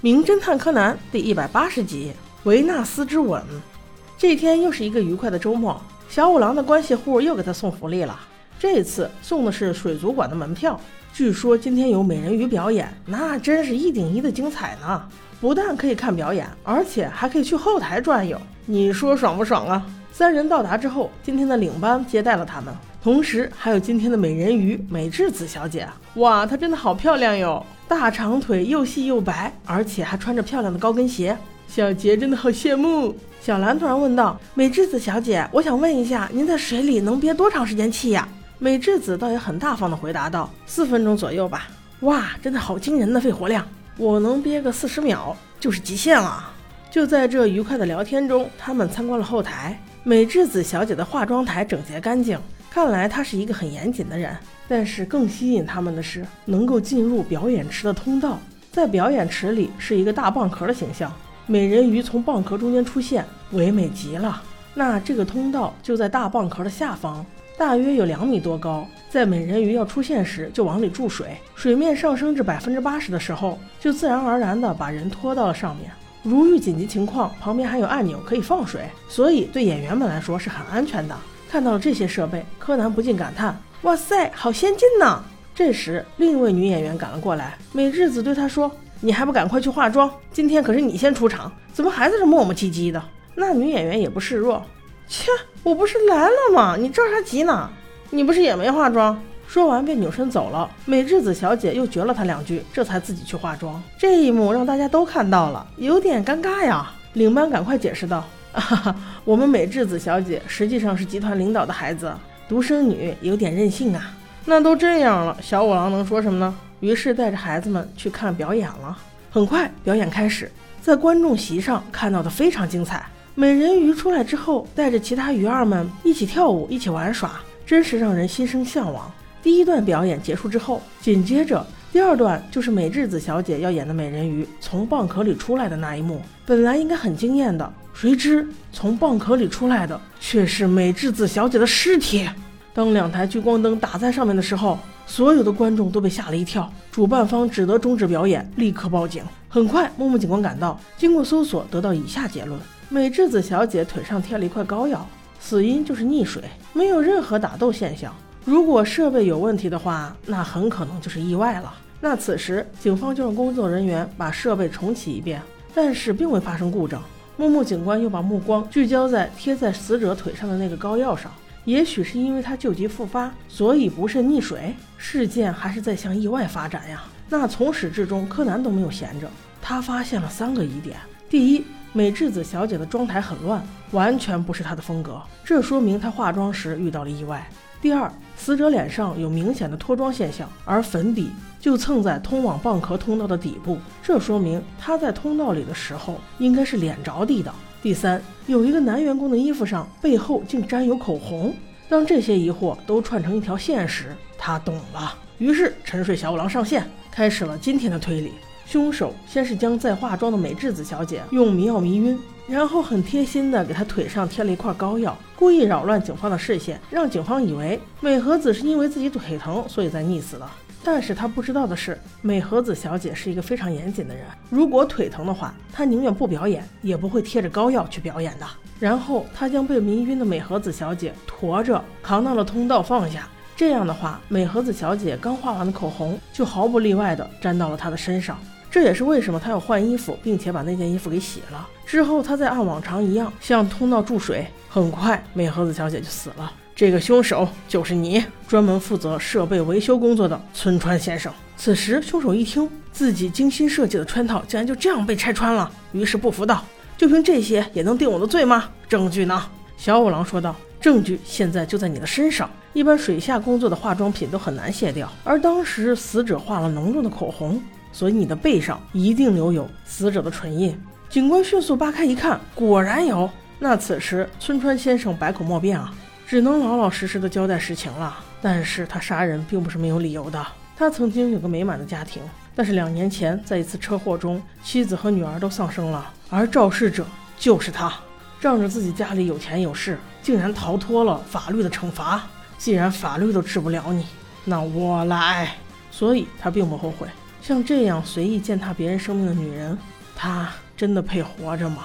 名侦探柯南》第一百八十集《维纳斯之吻》。这天又是一个愉快的周末，小五郎的关系户又给他送福利了。这次送的是水族馆的门票，据说今天有美人鱼表演，那真是一顶一的精彩呢！不但可以看表演，而且还可以去后台转悠，你说爽不爽啊？三人到达之后，今天的领班接待了他们，同时还有今天的美人鱼美智子小姐。哇，她真的好漂亮哟，大长腿又细又白，而且还穿着漂亮的高跟鞋。小杰真的好羡慕。小兰突然问道：“美智子小姐，我想问一下，您在水里能憋多长时间气呀？”美智子倒也很大方地回答道：“四分钟左右吧。”哇，真的好惊人的肺活量，我能憋个四十秒就是极限了。就在这愉快的聊天中，他们参观了后台。美智子小姐的化妆台整洁干净，看来她是一个很严谨的人。但是更吸引他们的是能够进入表演池的通道，在表演池里是一个大蚌壳的形象，美人鱼从蚌壳中间出现，唯美极了。那这个通道就在大蚌壳的下方，大约有两米多高。在美人鱼要出现时，就往里注水，水面上升至百分之八十的时候，就自然而然地把人拖到了上面。如遇紧急情况，旁边还有按钮可以放水，所以对演员们来说是很安全的。看到了这些设备，柯南不禁感叹：“哇塞，好先进呢！”这时，另一位女演员赶了过来，美智子对她说：“你还不赶快去化妆？今天可是你先出场，怎么还在这磨磨唧唧的？”那女演员也不示弱：“切，我不是来了吗？你着啥急呢？你不是也没化妆？”说完便扭身走了。美智子小姐又绝了他两句，这才自己去化妆。这一幕让大家都看到了，有点尴尬呀。领班赶快解释道：“哈哈，我们美智子小姐实际上是集团领导的孩子，独生女，有点任性啊。”那都这样了，小五郎能说什么呢？于是带着孩子们去看表演了。很快，表演开始，在观众席上看到的非常精彩。美人鱼出来之后，带着其他鱼儿们一起跳舞，一起玩耍，真是让人心生向往。第一段表演结束之后，紧接着第二段就是美智子小姐要演的美人鱼从蚌壳里出来的那一幕。本来应该很惊艳的，谁知从蚌壳里出来的却是美智子小姐的尸体。当两台聚光灯打在上面的时候，所有的观众都被吓了一跳。主办方只得终止表演，立刻报警。很快，木木警官赶到，经过搜索，得到以下结论：美智子小姐腿上贴了一块膏药，死因就是溺水，没有任何打斗现象。如果设备有问题的话，那很可能就是意外了。那此时，警方就让工作人员把设备重启一遍，但是并未发生故障。木木警官又把目光聚焦在贴在死者腿上的那个膏药上，也许是因为他旧疾复发，所以不慎溺水。事件还是在向意外发展呀。那从始至终，柯南都没有闲着，他发现了三个疑点：第一，美智子小姐的妆台很乱，完全不是她的风格，这说明她化妆时遇到了意外。第二，死者脸上有明显的脱妆现象，而粉底就蹭在通往蚌壳通道的底部，这说明他在通道里的时候应该是脸着地的。第三，有一个男员工的衣服上背后竟沾有口红。当这些疑惑都串成一条线时，他懂了。于是沉睡小五郎上线，开始了今天的推理。凶手先是将在化妆的美智子小姐用迷药迷晕。然后很贴心的给她腿上贴了一块膏药，故意扰乱警方的视线，让警方以为美和子是因为自己腿疼，所以才溺死的。但是他不知道的是，美和子小姐是一个非常严谨的人，如果腿疼的话，她宁愿不表演，也不会贴着膏药去表演的。然后他将被迷晕的美和子小姐驮着扛到了通道放下，这样的话，美和子小姐刚画完的口红就毫不例外的沾到了她的身上。这也是为什么他要换衣服，并且把那件衣服给洗了。之后，他再按往常一样向通道注水。很快，美和子小姐就死了。这个凶手就是你，专门负责设备维修工作的村川先生。此时，凶手一听自己精心设计的圈套竟然就这样被拆穿了，于是不服道：“就凭这些也能定我的罪吗？证据呢？”小五郎说道：“证据现在就在你的身上。一般水下工作的化妆品都很难卸掉，而当时死者画了浓重的口红。”所以你的背上一定留有死者的唇印。警官迅速扒开一看，果然有。那此时村川先生百口莫辩啊，只能老老实实的交代实情了。但是他杀人并不是没有理由的。他曾经有个美满的家庭，但是两年前在一次车祸中，妻子和女儿都丧生了，而肇事者就是他。仗着自己家里有钱有势，竟然逃脱了法律的惩罚。既然法律都治不了你，那我来。所以他并不后悔。像这样随意践踏别人生命的女人她真的配活着吗？